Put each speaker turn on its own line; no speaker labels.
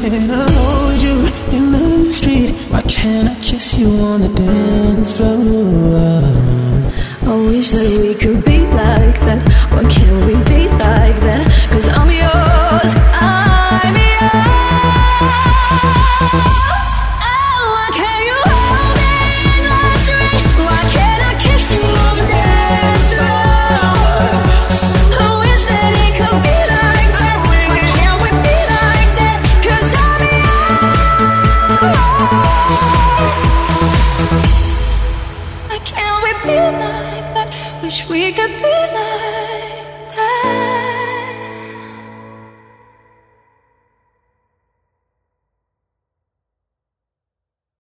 can't I hold you in the street? Why can't I kiss you on the dance floor?
I wish that we could be Be like that? Wish we could be like